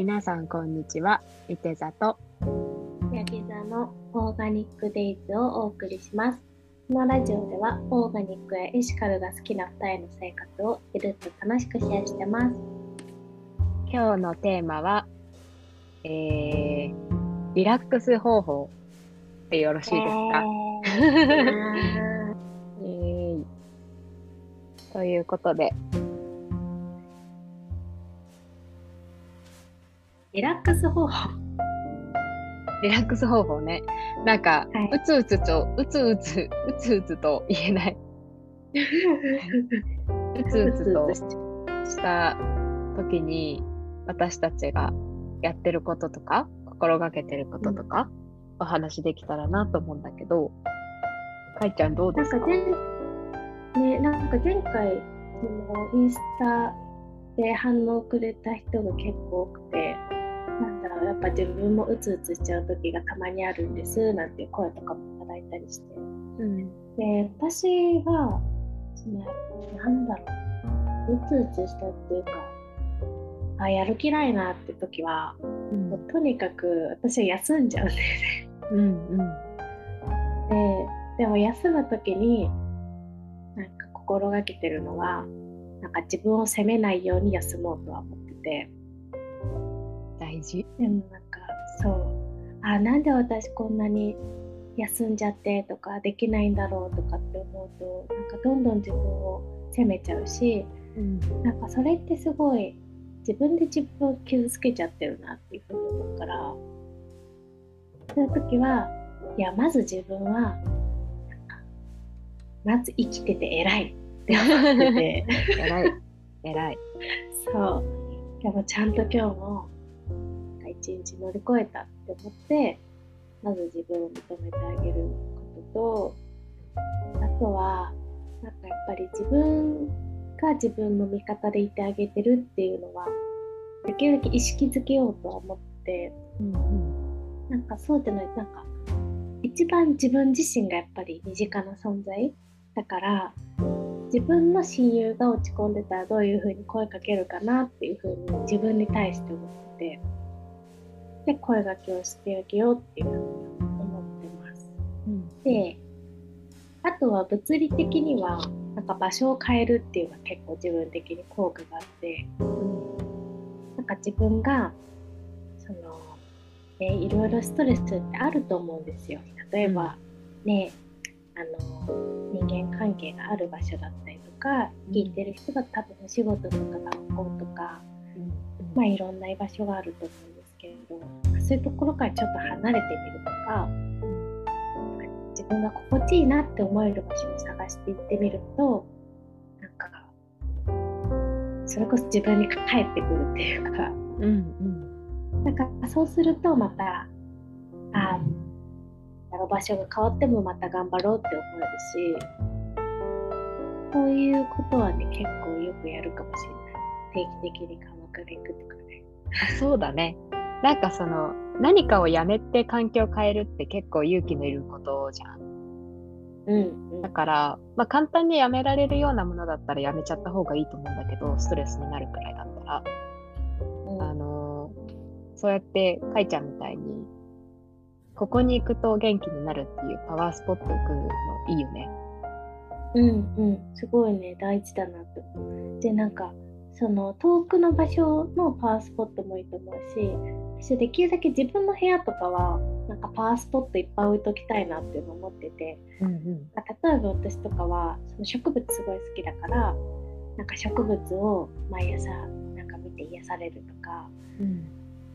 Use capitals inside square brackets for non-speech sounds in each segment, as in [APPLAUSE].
皆さんこんにちは。いて座とヤギ座のオーガニックデイズをお送りします。このラジオではオーガニックやエシカルが好きな2人の生活をゆるっと楽しくシェアしてます。今日のテーマは、えー、リラックス方法でよろしいですか、えー、[LAUGHS] ということで、リラックス方法。リラックス方法ね。なんか、はいうつうつと、うつうつ、うつうつと言えない。[LAUGHS] うつうつとした時に、私たちがやってることとか、心がけてることとか、お話できたらなと思うんだけど、かいちゃんどうですか？ね、なんか前回、そのインスタで反応くれた人が結構多くて、やっぱ自分もうつうつしちゃう時がたまにあるんです、なんていう声とかもいただいたりして。うん。で、私は、その、なんだろう、うつうつしたっていうか、あ、やる気ないなって時は、うんもうとにかく私は休んじゃうんだよね。うんうん。ででも休む時になんか心がけてるのはなんか自分を責めないように休もうとは思ってて大事。でもなんかそうあなんで私こんなに休んじゃってとかできないんだろうとかって思うとなんかどんどん自分を責めちゃうしうん。なんかそれってすごい自分で自分を傷つけちゃってるなっていうふうに思うからそういう時はいやまず自分はまず生きてて偉いって思ってて [LAUGHS] 偉い。偉い。そうでもちゃんと今日も一日乗り越えたって思ってまず自分を認めてあげることとあとはなんかやっぱり自分が自分の味方でいてあげてるっていうのはできるだけ意識づけようとは思ってうんうん。なんかそうじゃないなんか一番自分自身がやっぱり身近な存在だから自分の親友が落ち込んでたらどういうふうに声かけるかなっていうふうに自分に対して思ってで声掛けをしてあげようっていうふうに思ってます。うん。であとは物理的にはなんか場所を変えるっていうのは結構自分的に効果があってなんか自分がその、ね、いろいろストレスってあると思うんですよ。例えば、ねあの人間関係がある場所だったりとか聞いてる人が多分お仕事とか学校とか、まあ、いろんな居場所があると思うんそういうところからちょっと離れてみるとか自分が心地いいなって思える場所を探していってみるとなんかそれこそ自分に返ってくるっていうかうんうん。なんかそうするとまたああの場所が変わってもまた頑張ろうって思えるしそういうことはね結構よくやるかもしれない定期的に鎌倉行くとかねあそうだね。なんかその何かをやめて環境を変えるって結構勇気のいることじゃん。うんだから、まあ、簡単にやめられるようなものだったらやめちゃった方がいいと思うんだけど、ストレスになるくらいだったら、うん。あのーそうやってかいちゃんみたいに、ここに行くと元気になるっていうパワースポット行くのいいよね。うんうん。すごいね。大事だなとでなんかその遠くの場所のパワースポットもいいと思うし私できるだけ自分の部屋とかはなんかパワースポットいっぱい置いときたいなっていうのを思ってて。うんうん。例えば私とかはその植物すごい好きだからなんか植物を毎朝なんか見て癒されるとか。うん。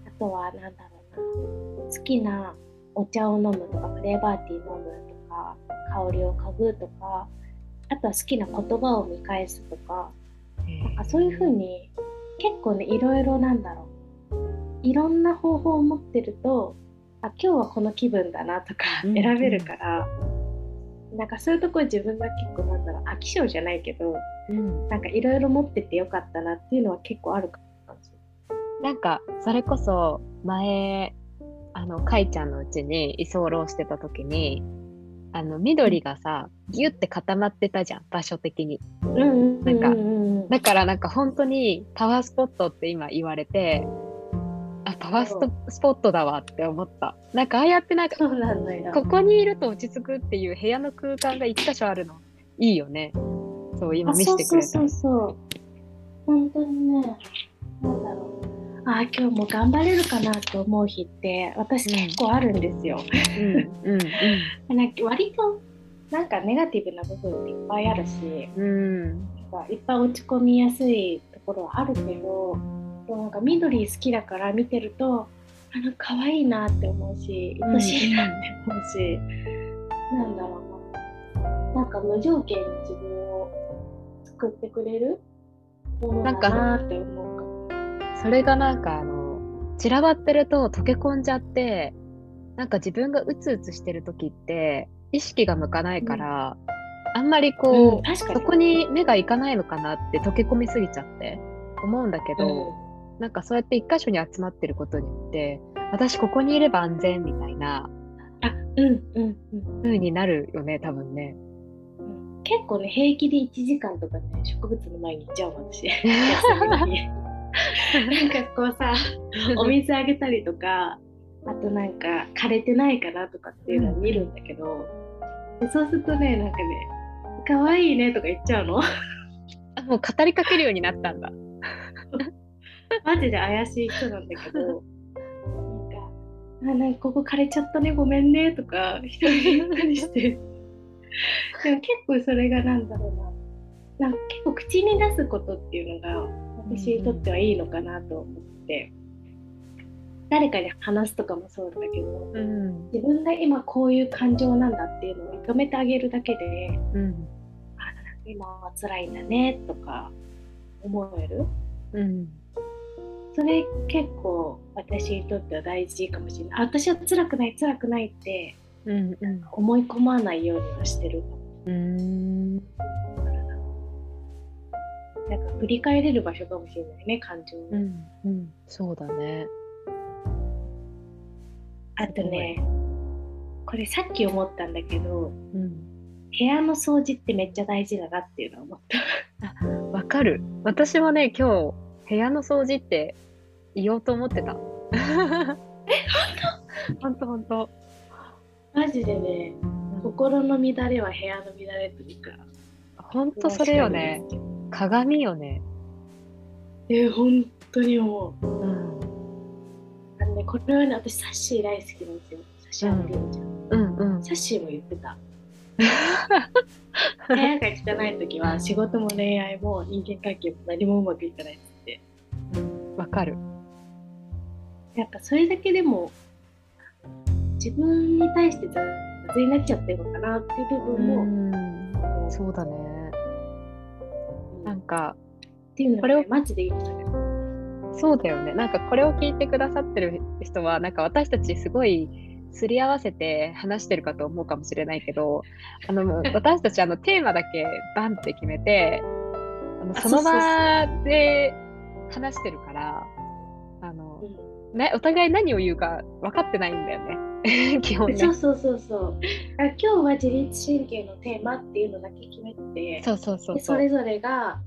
あとはなんだろうな好きなお茶を飲むとかフレーバーティー飲むとか香りを嗅ぐとかあとは好きな言葉を見返すとか。なんかそういう風に結構ねいろいろなんだろういろんな方法を持ってるとあ今日はこの気分だなとかうん選べるから、なんかそういうところ自分が結構なんだろう飽き性じゃないけどうん、なんかいろいろ持っててよかったなっていうのは結構あるかもしなんかそれこそ前あのかいちゃんのうちに居候してた時にあの緑がさギュッて固まってたじゃん場所的に。れない。うんうんなんかうん。うんだからなんか本当にパワースポットって今言われてあパワーストスポットだわって思ったなんかああやってなんかそうなんだよ。ここにいると落ち着くっていう部屋の空間が一箇所あるのいいよねそう今あ見せてくれたそうそうそう。本当にね、なんだろう。あー今日も頑張れるかなと思う日って私結構あるんですよ。うんうん [LAUGHS] なんか割となんかネガティブな部分っていっぱいあるし、うんうんなんかいっぱい落ち込みやすいところはあるけど、なんか緑好きだから見てると、あの可愛いなって思うし、愛しいなって思うし、なんだろうな、なんか無条件に自分を作ってくれるものだなって思うかも。それがなんかあの散らばってると溶け込んじゃってなんか自分がうつうつしてる時って意識が向かないから、あんまりこう、うん。確かに。そこに目がいかないのかなって溶け込みすぎちゃって思うんだけど、なんかそうやって一箇所に集まってることによって私ここにいれば安全みたいなあ、うんうんうん。風になるよね多分ね。うん結構ね平気で1時間とかね植物の前に行っちゃう [LAUGHS] の私なんかこうさお水あげたりとかあとなんか枯れてないかなとかっていうのを見るんだけど、でそうするとねなんかね「可愛いね」とか言っちゃうのあもう語りかけるようになったんだ。[LAUGHS] マジで怪しい人なんだけどなんか「あなんかここ枯れちゃったねごめんね」とか一人で言ったりして。でも結構それがなんだろうな。なんか結構口に出すことっていうのが私にとってはいいのかなと思って、誰かに話すとかもそうだけどうん。自分が今こういう感情なんだっていうのを認めてあげるだけでうん。あ今は辛いんだねとか思える。うんそれ結構私にとっては大事かもしれない。あ私は辛くない辛くないってうんうん。思い込まないようにはしてるうーん。なんか振り返れる場所かもしれないね感情を、うんうん。そうだね。あとねこれさっき思ったんだけどうん。部屋の掃除ってめっちゃ大事だなっていうのを思った。わかる。私もね、今日、部屋の掃除って言おうと思ってた。ほんとほんと。マジでね心の乱れは部屋の乱れというかほんとそれよね。鏡よね。え本当に思ううん。あのねこれはね私サッシー大好きなんですよサッシーアンリオちゃん、うんうん。サッシーも言ってた部屋が汚い時は仕事も恋愛も人間関係も何もうまくいかないわかる。やっぱそれだけでも自分に対して雑になっちゃってるのかなっていう部分も、ん。そうだね。なんか、っていうのこれをマジでいいことだよそうだよね。なんかこれを聞いてくださってる人は、なんか私たちすごいすり合わせて話してるかと思うかもしれないけど、あの私たちあのテーマだけバンって決めて、あのあその場で話してるから、あのね、お互い何を言うか分かってないんだよね。[LAUGHS] 基本ね。そうそうそうそうあ今日は自律神経のテーマっていうのだけ決めてそうそうそうそ。でそうれぞれが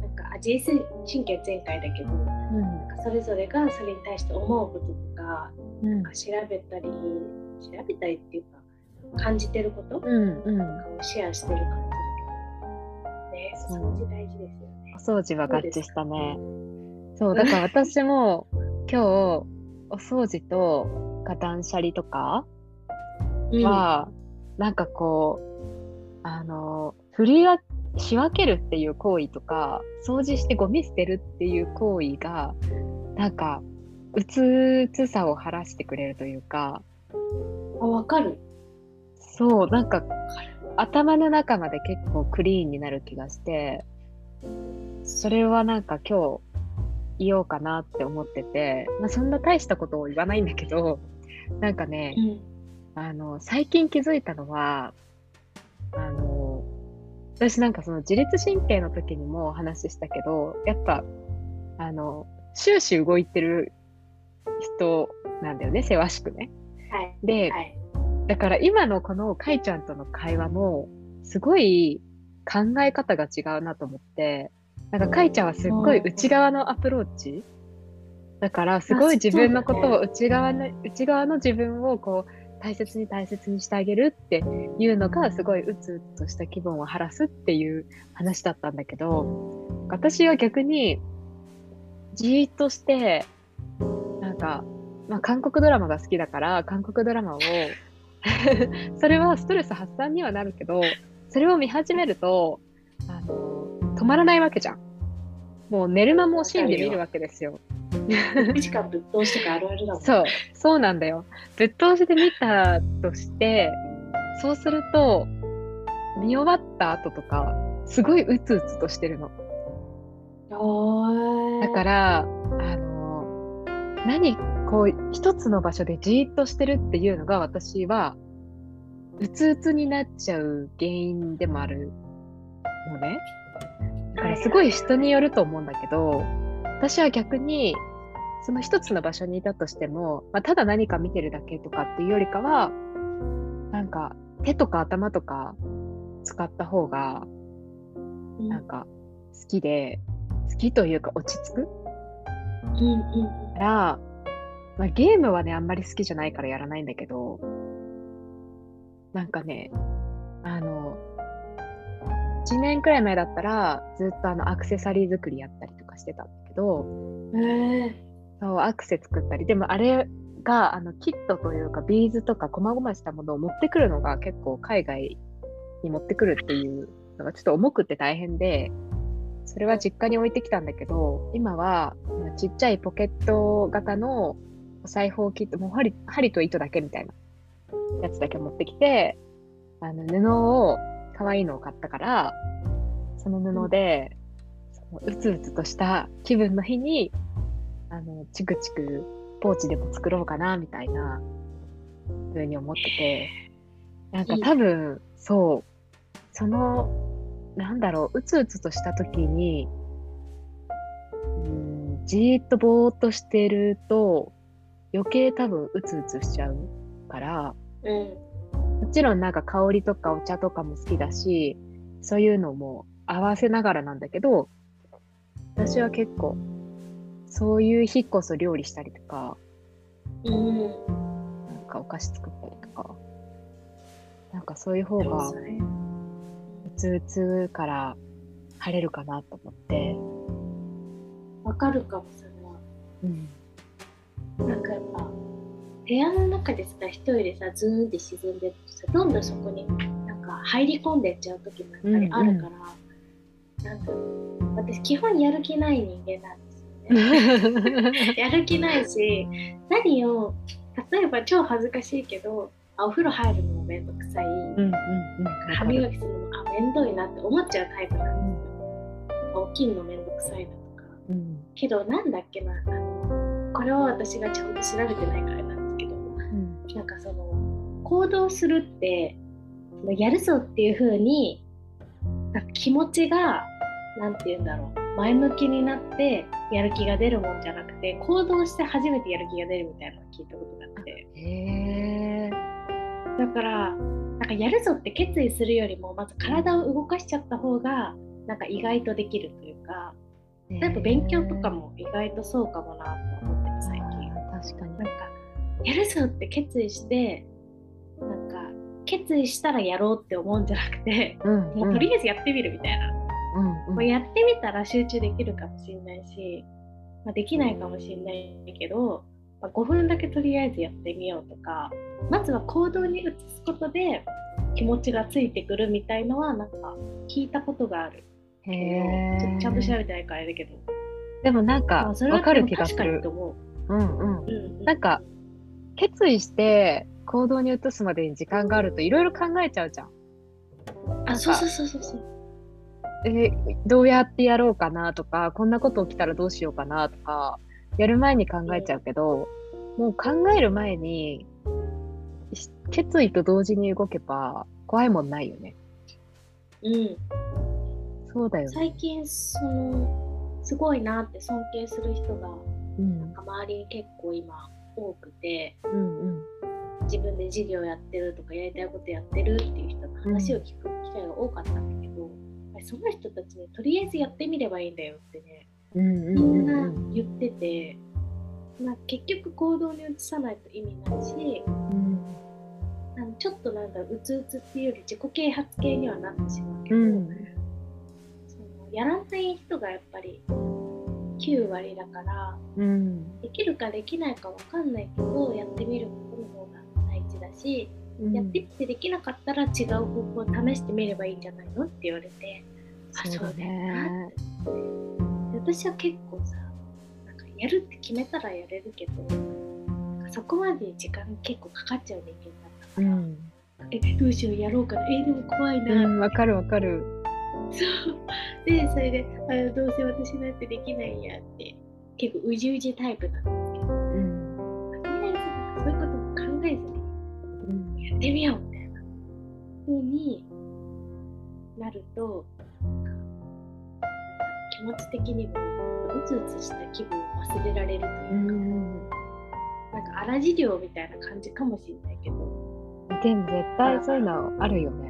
なんかあ自律神経前回だけどなんかそれぞれがそれに対して思うこととかうんなんか調べたり調べたりっていうか感じてることとうんうん。かをシェアしてる感じだけどね掃除大事ですよね。お掃除は合致したね。そう、だから私も今日、お掃除とか断捨離とかは、なんかこう、あの、振り分仕分けるっていう行為とか、掃除してゴミ捨てるっていう行為が、なんか、うつうつさを晴らしてくれるというか、あわかる。そう、なんか、頭の中まで結構クリーンになる気がして、それはなんか今日言おうかなって思ってて、まあ、そんな大したことを言わないんだけど、なんかねう、ん。あの、最近気づいたのは、あの、私なんかその自律神経の時にもお話ししたけど、やっぱ、あの、終始動いてる人なんだよね、せわしくね。はい。で、はいだから今のこのかいちゃんとの会話も、すごい考え方が違うなと思って、なんかかいちゃんはすっごい内側のアプローチだからすごい自分のことを内側の、内側の自分をこう大切に大切にしてあげるっていうのがすごいうつうつとした気分を晴らすっていう話だったんだけど私は逆にじーっとしてなんか、まあ、韓国ドラマが好きだから韓国ドラマを [LAUGHS] それはストレス発散にはなるけどそれを見始めるとあの止まらないわけじゃん。もう寝る間も惜しんで見るわけですよ。しかぶっ通しとかあるあるだもん。そう、そうなんだよ。ぶっ通しで見たとして、そうすると、見終わった後とか、すごいうつうつとしてるの。だから、あの、何、こう、一つの場所でじーっとしてるっていうのが私は、うつうつになっちゃう原因でもあるのね。だからすごい人によると思うんだけど、私は逆にその一つの場所にいたとしても、まあ、ただ何か見てるだけとかっていうよりかはなんか手とか頭とか使った方がなんか好きで、好きというか落ち着く、うんうん、から、まあ、ゲームはねあんまり好きじゃないからやらないんだけどなんかねあの1年くらい前だったらずっとあのアクセサリー作りやったりとかしてたんだけど、えー、そうアクセ作ったり。でもあれがあのキットというかビーズとか細々したものを持ってくるのが結構海外に持ってくるっていうのがちょっと重くて大変でそれは実家に置いてきたんだけど今はちっちゃいポケット型のお裁縫キットもう針針と糸だけみたいなやつだけ持ってきてあの布を可愛いのを買ったからその布で、そのうつうつとした気分の日にあの、チクチクポーチでも作ろうかな、みたいな、ふうに思ってて、なんか多分、そう、その、なんだろう、うつうつとした時に、うん、じーっとぼーっとしてると、余計多分うつうつしちゃうから、うん、もちろんなんか香りとかお茶とかも好きだし、そういうのも合わせながらなんだけど、私は結構そういう日こそ料理したりとか、うん、なんかお菓子作ったりとか、なんかそういう方が、うつうつから晴れるかなと思って。わかるかも、それは。うん。なんかやっぱ、部屋の中でさ、一人でさ、ズーンって沈んでるとさ、どんどんそこになんか入り込んでっちゃう時もやっぱりあるから、うんうん、なんか、私基本やる気ない人間なんで [LAUGHS] やる気ないし何を例えば超恥ずかしいけどあお風呂入るのもめんどくさい、うんうんうん、歯磨きするのもあめんどいなって思っちゃうタイプなんですよ。起きるのめんどくさいなとか、うん、けどなんだっけなあのこれは私がちゃんと調べてないからなんですけど、うん、なんかその行動するってやるぞっていう風に気持ちが何て言うんだろう前向きになってやる気が出るもんじゃなくて行動して初めてやる気が出るみたいなのを聞いたことがあって。へだからなんかやるぞって決意するよりもまず体を動かしちゃった方がなんか意外とできるというか例えば勉強とかも意外とそうかもなとやるぞって決意してなんか決意したらやろうって思うんじゃなくて、うんうん、もうとりあえずやってみるみたいな。うんうん、やってみたら集中できるかもしれないし、まあ、できないかもしれないけど、まあ、5分だけとりあえずやってみようとかまずは行動に移すことで気持ちがついてくるみたいのはなんか聞いたことがある。へちょっとちゃんと調べてないからあれだけど。でもなんか分かる気がする。うんうん。うんうん、なんか決意して行動に移すまでに時間があるといろいろ考えちゃうじゃん。あそうそうそうそうそう。えどうやってやろうかなとかこんなこと起きたらどうしようかなとかやる前に考えちゃうけど、もう考える前に決意と同時に動けば怖いもんないよね。うん。そうだよ、ね、最近そのすごいなって尊敬する人が、うん、なんか周りに結構今多くて、うんうん、自分で事業やってるとかやりたいことやってるっていう人の話を聞く機会が多かったんだけど、その人たちねとりあえずやってみればいいんだよってね、みんな言っててまあ、結局行動に移さないと意味ないし、うん。あのちょっとなんだろううつうつっていうより自己啓発系にはなってしまうけど、うん。そのやらない人がやっぱり9割だからうん。できるかできないかわかんないけどやってみることの方が大事だし、やってみてできなかったら違う方法を試してみればいいんじゃないのって言われてあそうだそうだよなねって。で私は結構さなんかやるって決めたらやれるけどそこまで時間結構かかっちゃう人間だったから、うん。えどうしようやろうかな。えでも怖いな、うんわかるわかるそう。でそれであどうせ私なんてできないやって結構うじうじタイプなんですけど。うん。とりあえずなんかそういうことも考えずにうん。やってみようみたいな風になると気持ち的にもうつうつした気分を忘れられるというか、うんなんか荒治療みたいな感じかもしれないけど、でも絶対そういうのあるよね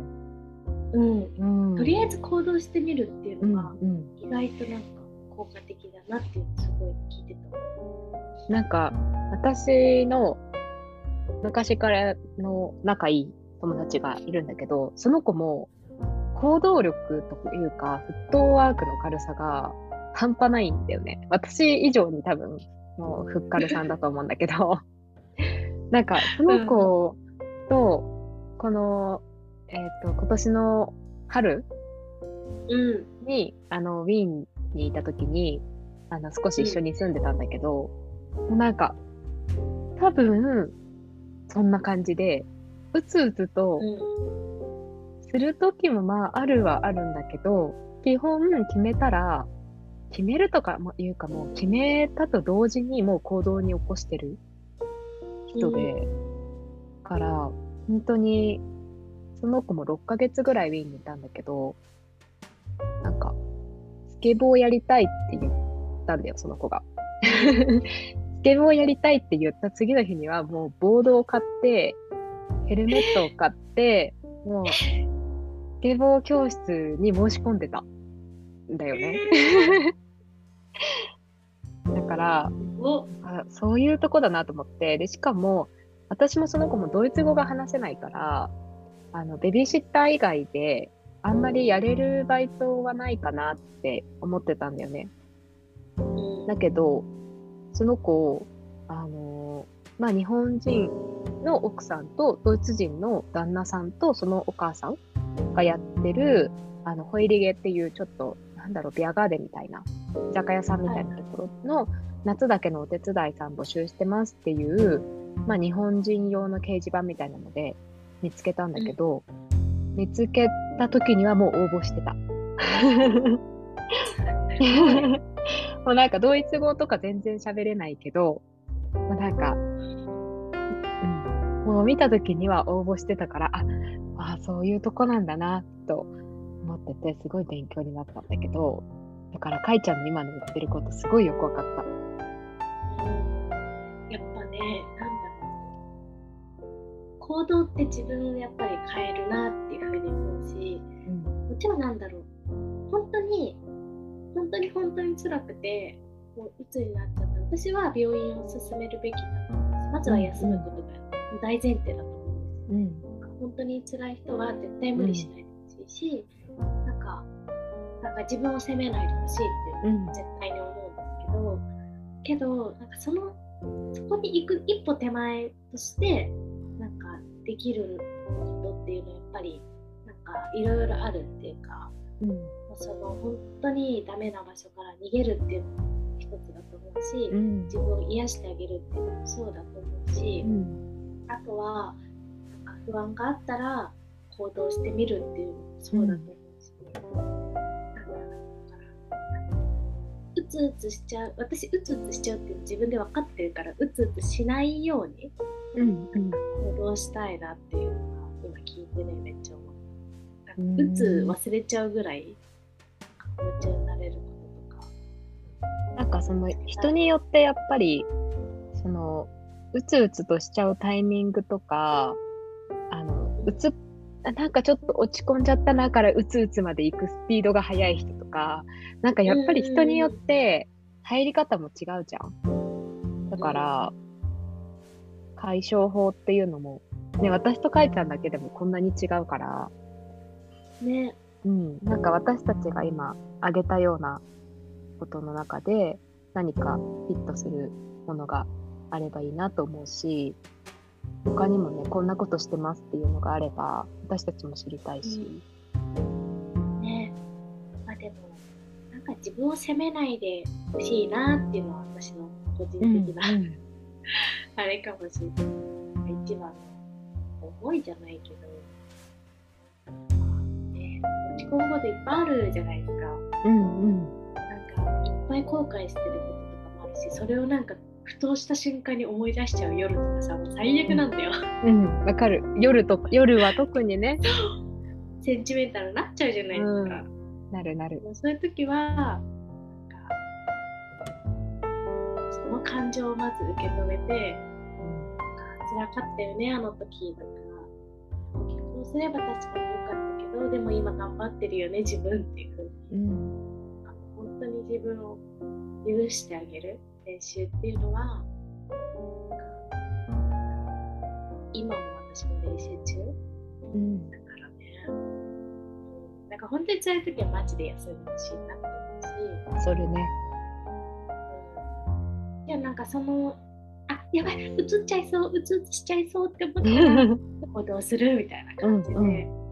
うん、うん。とりあえず行動してみるっていううんのがうん。意外となんか効果的だなっていうのをすごい聞いてた。なんか私の昔からの仲いい友達がいるんだけどその子も行動力というかフットワークの軽さが半端ないんだよね。私以上に多分もうフッカルさんだと思うんだけど。[LAUGHS] なんかその子とこの、えっと今年の春うん。にあのウィーンにいた時にあの少し一緒に住んでたんだけど、もうなんか多分そんな感じでうつうつとうんする時もまああるはあるんだけど基本決めたら決めるとかもいうかも。う決めたと同時にもう行動に起こしてる人で、から本当にその子も6ヶ月ぐらいウィーンにいたんだけどなんかスケボーやりたいって言ったんだよその子が。[LAUGHS] スケボーやりたいって言った次の日にはもうボードを買ってヘルメットを買ってもうスケボー教室に申し込んでたんだよね。[LAUGHS] だからおあそういうとこだなと思ってでしかも私もその子もドイツ語が話せないからあのベビーシッター以外であんまりやれるバイトはないかなって思ってたんだよね。だけどその子あのまあ日本人の奥さんとドイツ人の旦那さんとそのお母さんがやってるあのホイリゲっていうちょっとなんだろうビアガーデンみたいな居酒屋さんみたいなところの夏だけのお手伝いさん募集してますっていう、まあ、日本人用の掲示板みたいなので見つけたんだけど、見つけた時にはもう応募してた。[LAUGHS] もうなんかドイツ語とか全然喋れないけど、もうなんか、うん、もう見た時には応募してたから、あ、あそういうとこなんだなと思ってて、すごい勉強になったんだけど、だからかいちゃんの今の言ってることすごいよくわかった。やっぱね。行動って自分をやっぱり変えるなっていうふうに思うし、うんもちろんなんだろう。本当に、本当に本当に辛くて、もう鬱になっちゃった。私は病院を進めるべきだと思うし、まずは休むことが大前提だと思うんですよ。うん本当に辛い人は絶対無理しないでほしいし、なんかなんか自分を責めないでほしいっていうのは絶対に思うんですけど、けどなんかそのそこに行く一歩手前としてできることっていうのはやっぱりなんかいろいろあるっていうかうん。その本当にダメな場所から逃げるっていうのも一つだと思うし、うん。自分を癒してあげるっていうのもそうだと思うし、うん。あとはなんか不安があったら行動してみるっていうのもそうだと思うし、うだからうつうつしちゃう私うつうつしちゃうっていうの自分で分かってるからうつうつしないようにうんうん行動したいなっていうのが今聞いてねめっちゃ思う。うんうつ忘れちゃうぐらい夢中になれることとか。なんかその人によってやっぱりそのうつうつとしちゃうタイミングとかあのうつなんかちょっと落ち込んじゃったなからうつうつまで行くスピードが速い人とかなんかやっぱり人によって入り方も違うじゃん。だから、解消法っていうのも、ね、私とかいちゃんだけでもこんなに違うから、ね。うん、なんか私たちが今挙げたようなことの中で何かフィットするものがあればいいなと思うし他にもねこんなことしてますっていうのがあれば私たちも知りたいし、ね。まあでもなんか自分を責めないでほしいなっていうのは私の個人的な、[LAUGHS] あれかもしれない。一番の思いじゃないけど、ね、落ち込むこといっぱいあるじゃないですか。うんうん。なんかいっぱい後悔してることとかもあるしそれをなんかふとした瞬間に思い出しちゃう夜とかさもう最悪なんだよ、うん。わかる。夜と夜は特にね。[LAUGHS] センチメンタルになっちゃうじゃないですか、なるなる。もうそういう時はその感情をまず受け止めて辛かったよねあの時だからこうすれば確かに良かったけどでも今頑張ってるよね自分っていう風に。うん。本当に自分を許してあげる練習っていうのは今も私も練習中。うん。だからね。うん。なんか本当に辛い時はマジで休んでほしいなって思うし。それねなんかそのあやばい映っちゃいそう映しちゃいそうって思ったら行動するみたいな感じで、うんうん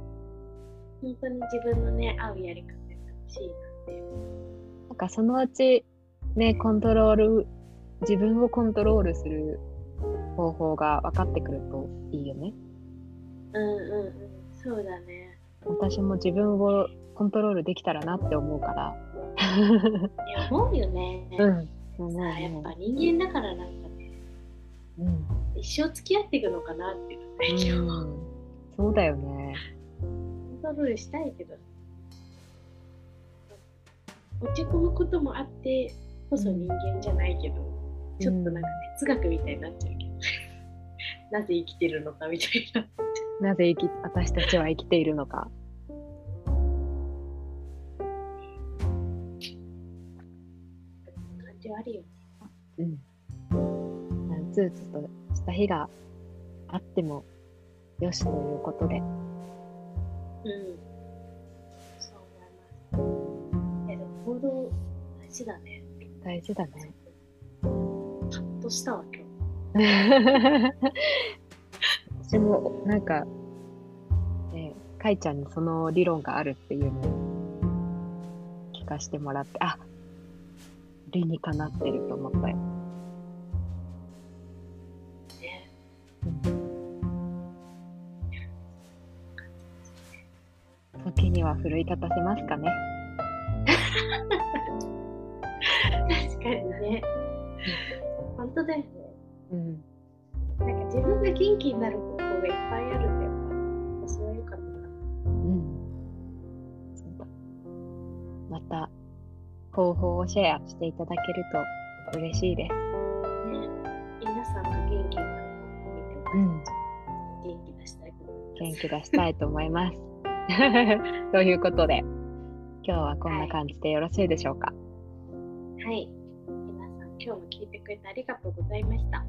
本当に自分のね合うやり方やってほしいなっていうなんかそのうちねコントロール自分をコントロールする方法が分かってくるといいよね。うんうんうん。そうだね。私も自分をコントロールできたらなって思うから。いや思うよね、うんさあやっぱ人間だからなんかねうん。一生付き合っていくのかなっていうのね今日はう。ん。そうだよね。コントロールしたいけど。落ち込むこともあってこそ人間じゃないけど、ちょっとなんか哲学みたいになっちゃうけど、[LAUGHS] なぜ生きてるのかみたいな。なぜ生き私たちは生きているのか感じはあるよね。うんうつうつとした日があってもよしということでうん。そう思います。え、でも行動大事だね。大事だねハッとしたわ、今日。[LAUGHS] 私もなんか、ね、かいちゃんにその理論があるっていうのを聞かせてもらって、あ理にかなってると思ったよ。ね。時には奮い立たせますかね。確かにね。本当だよね。うん。なんか自分が元気になる方法がいっぱいあるんだよ。私はよかったな。うん。そうだ。また、方法をシェアしていただけると嬉しいです。ね、皆さんが元気にな。うん元気出したいと思います。元気出したいと思います。[LAUGHS] ということで、今日はこんな感じでよろしいでしょうか？はい。皆さん、今日も聞いてくれてありがとうございました。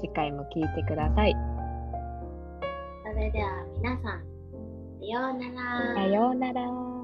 次回も聞いてください。それでは皆さん、さようなら。さようなら。